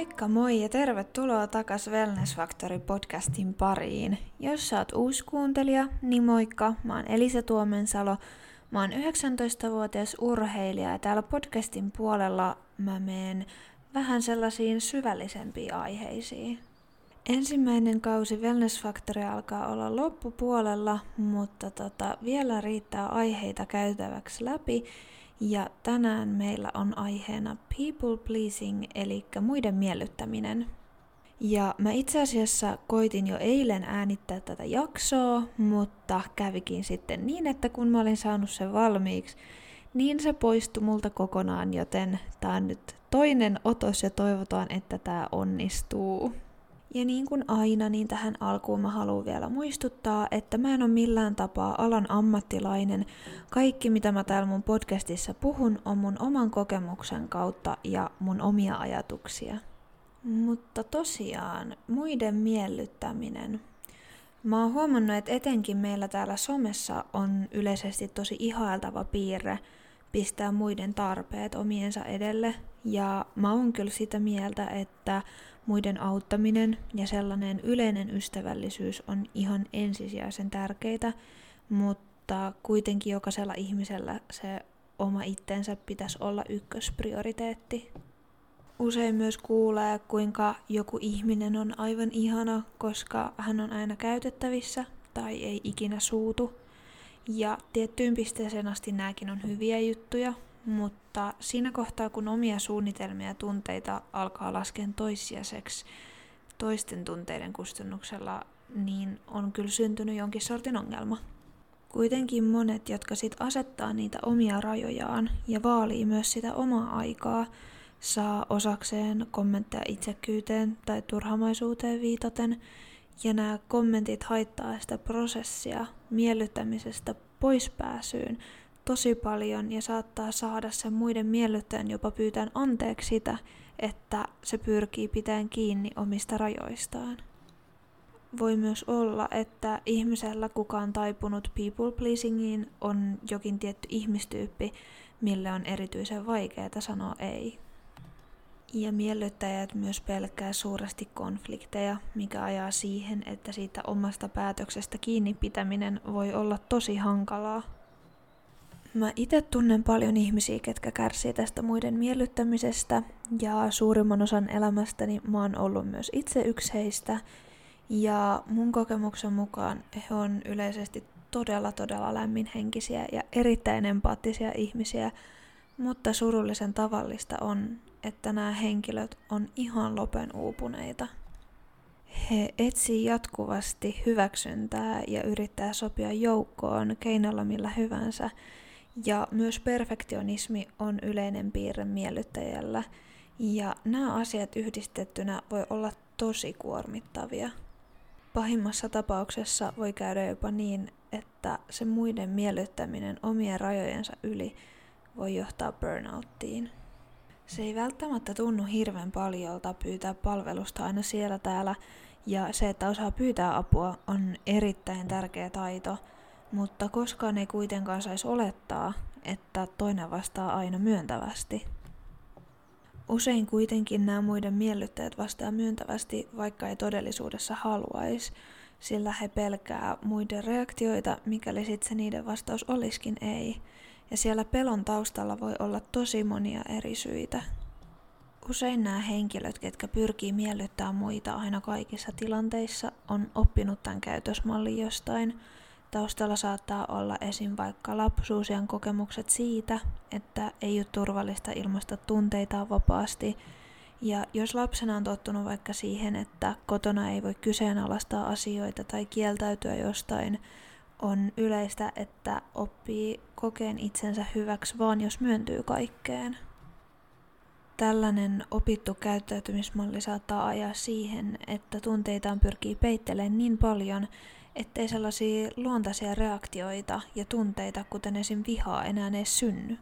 Moikka moi ja tervetuloa takas Wellness Factory podcastin pariin. Jos sä oot uusi kuuntelija, niin moikka, mä oon Elisa Tuomensalo. Mä oon 19-vuotias urheilija ja täällä podcastin puolella mä meen vähän sellaisiin syvällisempiin aiheisiin. Ensimmäinen kausi Wellness Factory alkaa olla loppupuolella, mutta tota, vielä riittää aiheita käytäväksi läpi, ja tänään meillä on aiheena people pleasing, eli muiden miellyttäminen. Ja mä itse asiassa koitin jo eilen äänittää tätä jaksoa, mutta kävikin sitten niin, että kun mä olin saanut sen valmiiksi, niin se poistui multa kokonaan, joten tää on nyt toinen otos ja toivotaan, että tää onnistuu. Ja niin kuin aina, niin tähän alkuun mä haluan vielä muistuttaa, että mä en ole millään tapaa alan ammattilainen. Kaikki, mitä mä täällä mun podcastissa puhun, on mun oman kokemuksen kautta ja mun omia ajatuksia. Mutta tosiaan, muiden miellyttäminen. Mä oon huomannut, että etenkin meillä täällä somessa on yleisesti tosi ihailtava piirre pistää muiden tarpeet omiensa edelle. Ja mä oon kyllä sitä mieltä, että muiden auttaminen ja sellainen yleinen ystävällisyys on ihan ensisijaisen tärkeitä, mutta kuitenkin jokaisella ihmisellä se oma itsensä pitäisi olla ykkösprioriteetti. Usein myös kuulee, kuinka joku ihminen on aivan ihana, koska hän on aina käytettävissä tai ei ikinä suutu. Ja tiettyyn pisteeseen asti nämäkin on hyviä juttuja, mutta siinä kohtaa, kun omia suunnitelmia ja tunteita alkaa lasken toissijaiseksi toisten tunteiden kustannuksella, niin on kyllä syntynyt jonkin sortin ongelma. Kuitenkin monet, jotka sit asettaa niitä omia rajojaan ja vaalii myös sitä omaa aikaa, saa osakseen kommentteja itsekyyteen tai turhamaisuuteen viitaten, ja nämä kommentit haittaa sitä prosessia miellyttämisestä poispääsyyn tosi paljon ja saattaa saada sen muiden miellyttäjän jopa pyytään anteeksi sitä, että se pyrkii pitämään kiinni omista rajoistaan. Voi myös olla, että ihmisellä kukaan taipunut people pleasingiin on jokin tietty ihmistyyppi, mille on erityisen vaikeaa sanoa ei. Ja miellyttäjät myös pelkää suuresti konflikteja, mikä ajaa siihen, että siitä omasta päätöksestä kiinni pitäminen voi olla tosi hankalaa. Mä itse tunnen paljon ihmisiä, ketkä kärsii tästä muiden miellyttämisestä, ja suurimman osan elämästäni mä oon ollut myös itse yksi heistä. Ja mun kokemuksen mukaan he on yleisesti todella todella lämminhenkisiä ja erittäin empaattisia ihmisiä, mutta surullisen tavallista on, että nämä henkilöt on ihan lopen uupuneita. He etsii jatkuvasti hyväksyntää ja yrittää sopia joukkoon keinolla millä hyvänsä, ja myös perfektionismi on yleinen piirre miellyttäjällä, ja nämä asiat yhdistettynä voi olla tosi kuormittavia. Pahimmassa tapauksessa voi käydä jopa niin, että se muiden miellyttäminen omien rajojensa yli voi johtaa burnouttiin. Se ei välttämättä tunnu hirveän paljolta pyytää palvelusta aina siellä täällä, ja se, että osaa pyytää apua, on erittäin tärkeä taito – mutta koskaan ei kuitenkaan saisi olettaa, että toinen vastaa aina myöntävästi. Usein kuitenkin nämä muiden miellyttäjät vastaa myöntävästi, vaikka ei todellisuudessa haluaisi, sillä he pelkää muiden reaktioita, mikäli sitten se niiden vastaus olisikin ei. Ja siellä pelon taustalla voi olla tosi monia eri syitä. Usein nämä henkilöt, ketkä pyrkii miellyttää muita aina kaikissa tilanteissa, on oppinut tämän käytösmallin jostain – Taustalla saattaa olla esim. vaikka lapsuusien kokemukset siitä, että ei ole turvallista ilmaista tunteitaan vapaasti. Ja jos lapsena on tottunut vaikka siihen, että kotona ei voi kyseenalaistaa asioita tai kieltäytyä jostain, on yleistä, että oppii kokeen itsensä hyväksi vaan jos myöntyy kaikkeen. Tällainen opittu käyttäytymismalli saattaa ajaa siihen, että tunteitaan pyrkii peittelemään niin paljon, ettei sellaisia luontaisia reaktioita ja tunteita, kuten esim. vihaa, enää edes synny.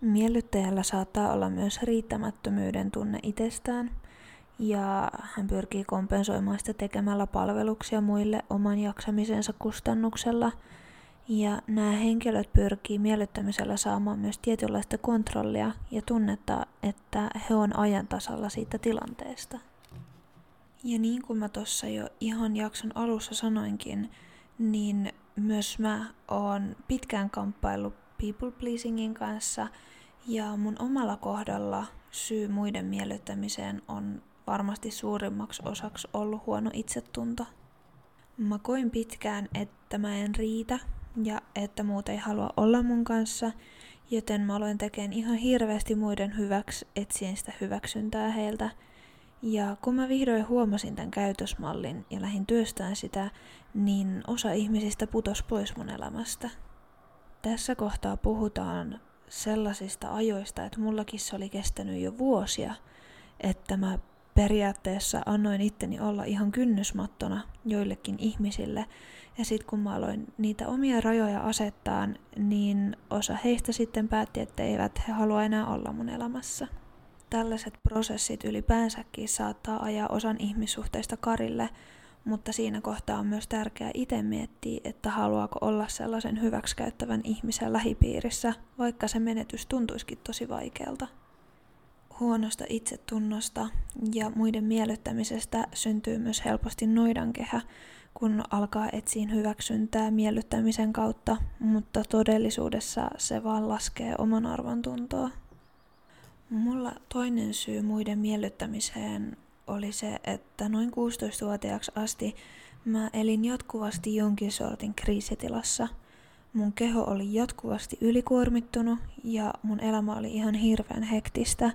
Miellyttäjällä saattaa olla myös riittämättömyyden tunne itsestään, ja hän pyrkii kompensoimaan sitä tekemällä palveluksia muille oman jaksamisensa kustannuksella. Ja nämä henkilöt pyrkii miellyttämisellä saamaan myös tietynlaista kontrollia ja tunnetta, että he on ajan tasalla siitä tilanteesta. Ja niin kuin mä tuossa jo ihan jakson alussa sanoinkin, niin myös mä oon pitkään kamppaillut people pleasingin kanssa ja mun omalla kohdalla syy muiden miellyttämiseen on varmasti suurimmaksi osaksi ollut huono itsetunto. Mä koin pitkään, että mä en riitä ja että muut ei halua olla mun kanssa, joten mä aloin tekemään ihan hirveästi muiden hyväksi, etsien sitä hyväksyntää heiltä. Ja kun mä vihdoin huomasin tämän käytösmallin ja lähdin työstään sitä, niin osa ihmisistä putos pois mun elämästä. Tässä kohtaa puhutaan sellaisista ajoista, että mullakin se oli kestänyt jo vuosia, että mä periaatteessa annoin itteni olla ihan kynnysmattona joillekin ihmisille. Ja sitten kun mä aloin niitä omia rajoja asettaa, niin osa heistä sitten päätti, että eivät he halua enää olla mun elämässä. Tällaiset prosessit ylipäänsäkin saattaa ajaa osan ihmissuhteista karille, mutta siinä kohtaa on myös tärkeää itse miettiä, että haluaako olla sellaisen hyväksikäyttävän ihmisen lähipiirissä, vaikka se menetys tuntuisikin tosi vaikealta. Huonosta itsetunnosta ja muiden miellyttämisestä syntyy myös helposti noidankehä, kun alkaa etsiä hyväksyntää miellyttämisen kautta, mutta todellisuudessa se vaan laskee oman arvon tuntoa. Mulla toinen syy muiden miellyttämiseen oli se, että noin 16-vuotiaaksi asti mä elin jatkuvasti jonkin sortin kriisitilassa. Mun keho oli jatkuvasti ylikuormittunut ja mun elämä oli ihan hirveän hektistä.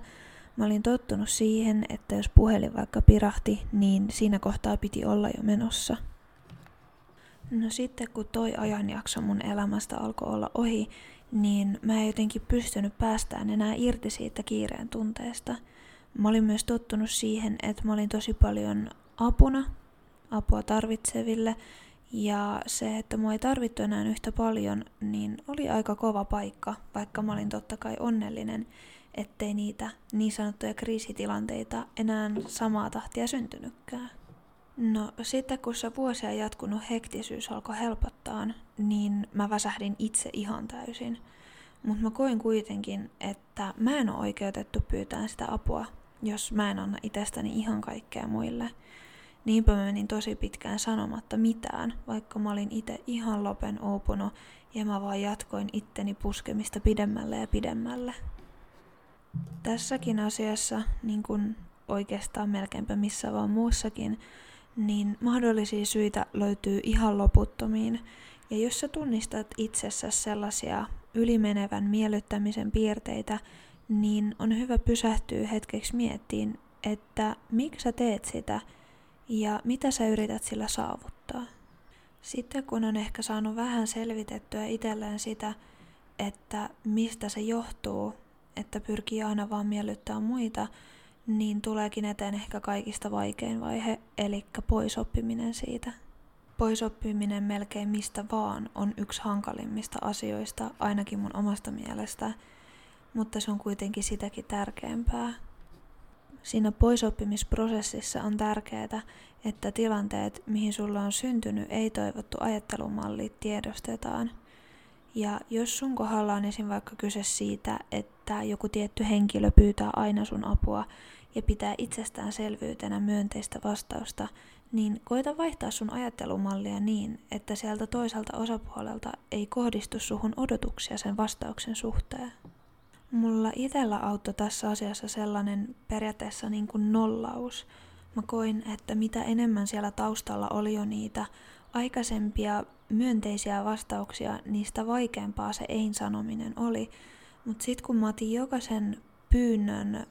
Mä olin tottunut siihen, että jos puhelin vaikka pirahti, niin siinä kohtaa piti olla jo menossa. No sitten kun toi ajanjakso mun elämästä alkoi olla ohi, niin mä en jotenkin pystynyt päästään enää irti siitä kiireen tunteesta – Mä olin myös tottunut siihen, että mä olin tosi paljon apuna, apua tarvitseville, ja se, että mua ei tarvittu enää yhtä paljon, niin oli aika kova paikka, vaikka mä olin totta kai onnellinen, ettei niitä niin sanottuja kriisitilanteita enää samaa tahtia syntynytkään. No sitten kun se vuosia jatkunut hektisyys alkoi helpottaa, niin mä väsähdin itse ihan täysin. Mutta mä koin kuitenkin, että mä en ole oikeutettu pyytää sitä apua jos mä en anna itsestäni ihan kaikkea muille. Niinpä mä menin tosi pitkään sanomatta mitään, vaikka mä olin itse ihan lopen uupunut ja mä vaan jatkoin itteni puskemista pidemmälle ja pidemmälle. Tässäkin asiassa, niin kuin oikeastaan melkeinpä missä vaan muussakin, niin mahdollisia syitä löytyy ihan loputtomiin. Ja jos sä tunnistat itsessä sellaisia ylimenevän miellyttämisen piirteitä, niin on hyvä pysähtyä hetkeksi miettiin, että miksi sä teet sitä ja mitä sä yrität sillä saavuttaa. Sitten kun on ehkä saanut vähän selvitettyä itselleen sitä, että mistä se johtuu, että pyrkii aina vaan miellyttää muita, niin tuleekin eteen ehkä kaikista vaikein vaihe, eli poisoppiminen siitä. Poisoppiminen melkein mistä vaan on yksi hankalimmista asioista, ainakin mun omasta mielestä, mutta se on kuitenkin sitäkin tärkeämpää. Siinä poisoppimisprosessissa on tärkeää, että tilanteet, mihin sulla on syntynyt ei-toivottu ajattelumalli, tiedostetaan. Ja jos sun kohdalla on esim. vaikka kyse siitä, että joku tietty henkilö pyytää aina sun apua ja pitää itsestäänselvyytenä myönteistä vastausta, niin koita vaihtaa sun ajattelumallia niin, että sieltä toiselta osapuolelta ei kohdistu suhun odotuksia sen vastauksen suhteen. Mulla itsellä auttoi tässä asiassa sellainen periaatteessa niin kuin nollaus. Mä koin, että mitä enemmän siellä taustalla oli jo niitä aikaisempia myönteisiä vastauksia, niistä vaikeampaa se ei-sanominen oli. Mutta sitten kun mä otin jokaisen pyynnön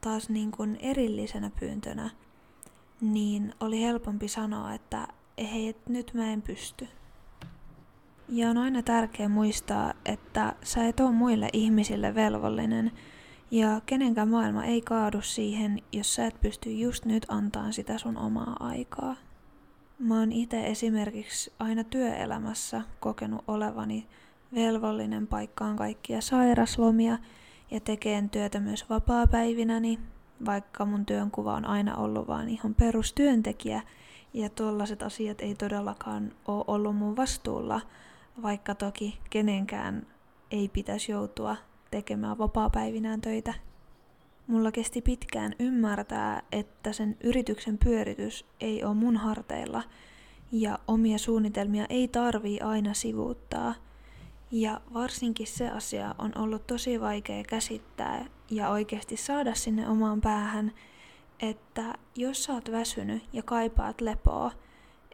taas niin kuin erillisenä pyyntönä, niin oli helpompi sanoa, että hei, nyt mä en pysty. Ja on aina tärkeää muistaa, että sä et ole muille ihmisille velvollinen, ja kenenkään maailma ei kaadu siihen, jos sä et pysty just nyt antaa sitä sun omaa aikaa. Mä oon itse esimerkiksi aina työelämässä kokenut olevani velvollinen paikkaan kaikkia sairaslomia ja tekeen työtä myös vapaa-päivinäni, vaikka mun työnkuva on aina ollut vaan ihan perustyöntekijä ja tuollaiset asiat ei todellakaan ole ollut mun vastuulla – vaikka toki kenenkään ei pitäisi joutua tekemään vapaa-päivinään töitä. Mulla kesti pitkään ymmärtää, että sen yrityksen pyöritys ei ole mun harteilla ja omia suunnitelmia ei tarvii aina sivuuttaa. Ja varsinkin se asia on ollut tosi vaikea käsittää ja oikeasti saada sinne omaan päähän, että jos sä oot väsynyt ja kaipaat lepoa,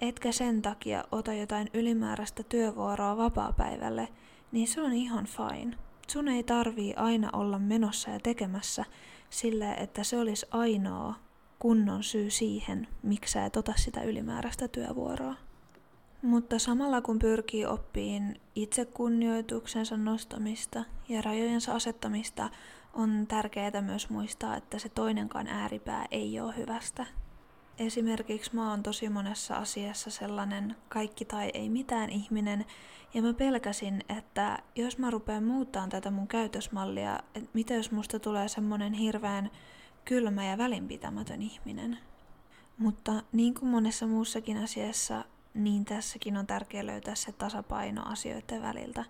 etkä sen takia ota jotain ylimääräistä työvuoroa vapaapäivälle, niin se on ihan fine. Sun ei tarvii aina olla menossa ja tekemässä sille, että se olisi ainoa kunnon syy siihen, miksi sä et ota sitä ylimääräistä työvuoroa. Mutta samalla kun pyrkii oppiin itsekunnioituksensa nostamista ja rajojensa asettamista, on tärkeää myös muistaa, että se toinenkaan ääripää ei ole hyvästä. Esimerkiksi mä oon tosi monessa asiassa sellainen kaikki tai ei mitään ihminen, ja mä pelkäsin, että jos mä rupean muuttaa tätä mun käytösmallia, että mitä jos musta tulee semmonen hirveän kylmä ja välinpitämätön ihminen. Mutta niin kuin monessa muussakin asiassa, niin tässäkin on tärkeää löytää se tasapaino asioiden väliltä.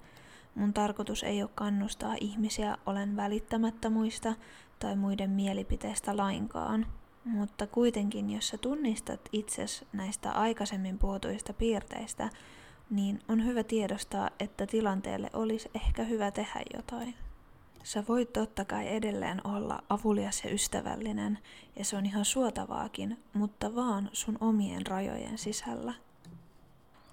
Mun tarkoitus ei ole kannustaa ihmisiä olen välittämättä muista tai muiden mielipiteistä lainkaan. Mutta kuitenkin, jos sä tunnistat itses näistä aikaisemmin puhutuista piirteistä, niin on hyvä tiedostaa, että tilanteelle olisi ehkä hyvä tehdä jotain. Sä voit totta kai edelleen olla avulias ja ystävällinen, ja se on ihan suotavaakin, mutta vaan sun omien rajojen sisällä.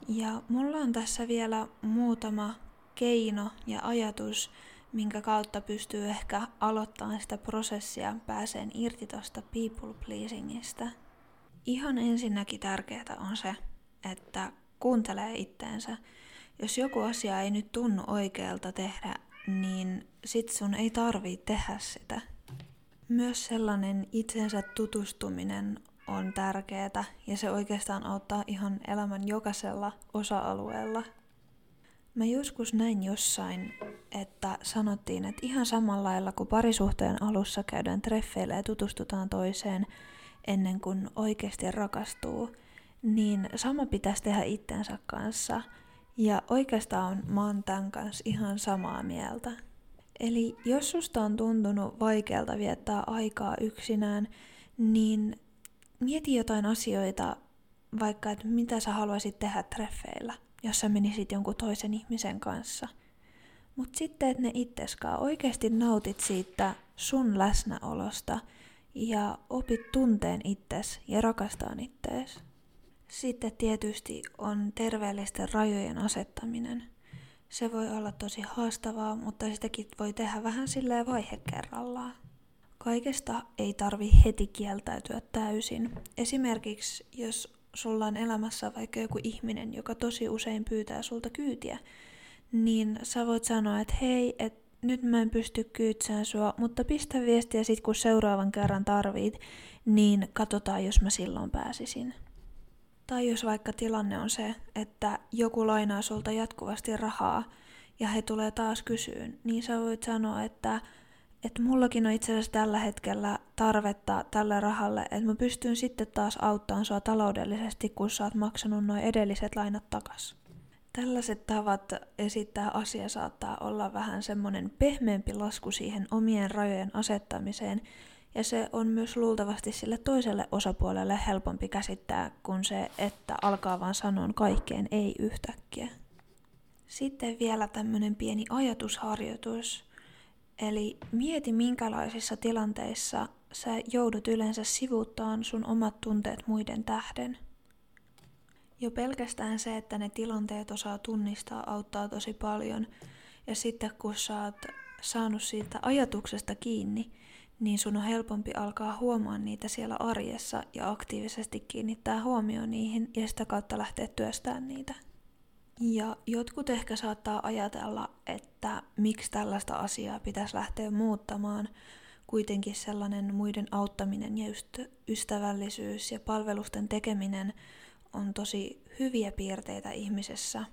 Ja mulla on tässä vielä muutama keino ja ajatus, minkä kautta pystyy ehkä aloittamaan sitä prosessia pääseen irti tuosta people pleasingista. Ihan ensinnäkin tärkeää on se, että kuuntelee itteensä. Jos joku asia ei nyt tunnu oikealta tehdä, niin sit sun ei tarvii tehdä sitä. Myös sellainen itsensä tutustuminen on tärkeää ja se oikeastaan auttaa ihan elämän jokaisella osa-alueella. Mä joskus näin jossain, että sanottiin, että ihan samalla lailla kuin parisuhteen alussa käydään treffeillä ja tutustutaan toiseen ennen kuin oikeasti rakastuu, niin sama pitäisi tehdä itsensä kanssa. Ja oikeastaan mä oon tämän kanssa ihan samaa mieltä. Eli jos susta on tuntunut vaikealta viettää aikaa yksinään, niin mieti jotain asioita, vaikka että mitä sä haluaisit tehdä treffeillä, jos sä menisit jonkun toisen ihmisen kanssa. Mutta sitten, että ne itseskaan oikeasti nautit siitä sun läsnäolosta ja opit tunteen itses ja rakastaan ittees. Sitten tietysti on terveellisten rajojen asettaminen. Se voi olla tosi haastavaa, mutta sitäkin voi tehdä vähän silleen vaihe kerrallaan. Kaikesta ei tarvi heti kieltäytyä täysin. Esimerkiksi jos sulla on elämässä vaikka joku ihminen, joka tosi usein pyytää sulta kyytiä, niin sä voit sanoa, että hei, että nyt mä en pysty kyytsään sua, mutta pistä viestiä sit kun seuraavan kerran tarvit, niin katsotaan jos mä silloin pääsisin. Tai jos vaikka tilanne on se, että joku lainaa sulta jatkuvasti rahaa ja he tulee taas kysyyn, niin sä voit sanoa, että että mullakin on itse asiassa tällä hetkellä tarvetta tälle rahalle, että mä pystyn sitten taas auttamaan sua taloudellisesti, kun sä oot maksanut noin edelliset lainat takas. Tällaiset tavat esittää asia saattaa olla vähän semmonen pehmeämpi lasku siihen omien rajojen asettamiseen, ja se on myös luultavasti sille toiselle osapuolelle helpompi käsittää kuin se, että alkaa vaan sanoa kaikkeen ei yhtäkkiä. Sitten vielä tämmönen pieni ajatusharjoitus – Eli mieti minkälaisissa tilanteissa sä joudut yleensä sivuuttaan sun omat tunteet muiden tähden. Jo pelkästään se, että ne tilanteet osaa tunnistaa, auttaa tosi paljon. Ja sitten kun sä oot saanut siitä ajatuksesta kiinni, niin sun on helpompi alkaa huomaa niitä siellä arjessa ja aktiivisesti kiinnittää huomioon niihin ja sitä kautta lähteä työstämään niitä. Ja jotkut ehkä saattaa ajatella, että miksi tällaista asiaa pitäisi lähteä muuttamaan. Kuitenkin sellainen muiden auttaminen ja ystävällisyys ja palvelusten tekeminen on tosi hyviä piirteitä ihmisessä.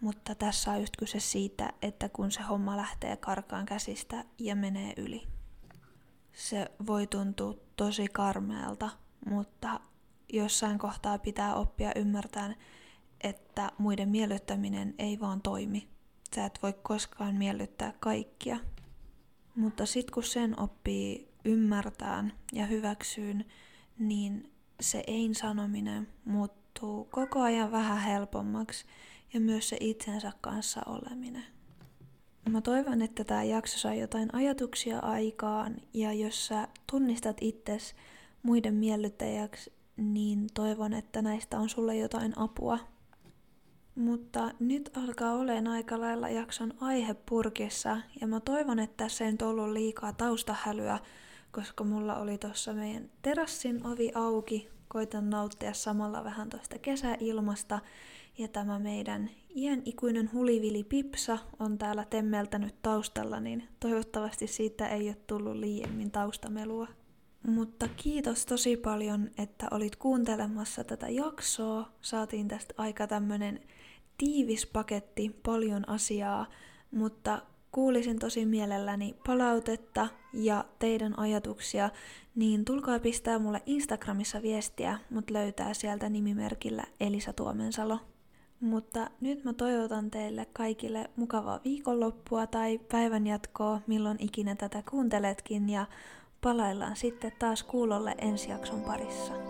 Mutta tässä on just kyse siitä, että kun se homma lähtee karkaan käsistä ja menee yli. Se voi tuntua tosi karmealta, mutta jossain kohtaa pitää oppia ymmärtämään, että muiden miellyttäminen ei vaan toimi. Sä et voi koskaan miellyttää kaikkia. Mutta sit kun sen oppii ymmärtään ja hyväksyyn, niin se ein sanominen muuttuu koko ajan vähän helpommaksi ja myös se itsensä kanssa oleminen. Mä toivon, että tämä jakso saa jotain ajatuksia aikaan ja jos sä tunnistat itses muiden miellyttäjäksi, niin toivon, että näistä on sulle jotain apua. Mutta nyt alkaa olemaan aika lailla jakson aihe purkissa ja mä toivon, että tässä ei nyt ollut liikaa taustahälyä, koska mulla oli tuossa meidän terassin ovi auki. Koitan nauttia samalla vähän tuosta kesäilmasta ja tämä meidän iän ikuinen hulivili Pipsa on täällä temmeltänyt taustalla, niin toivottavasti siitä ei ole tullut liiemmin taustamelua. Mutta kiitos tosi paljon, että olit kuuntelemassa tätä jaksoa. Saatiin tästä aika tämmönen tiivis paketti, paljon asiaa, mutta kuulisin tosi mielelläni palautetta ja teidän ajatuksia, niin tulkaa pistää mulle Instagramissa viestiä, mut löytää sieltä nimimerkillä Elisa Tuomensalo. Mutta nyt mä toivotan teille kaikille mukavaa viikonloppua tai päivänjatkoa, milloin ikinä tätä kuunteletkin, ja palaillaan sitten taas kuulolle ensi jakson parissa.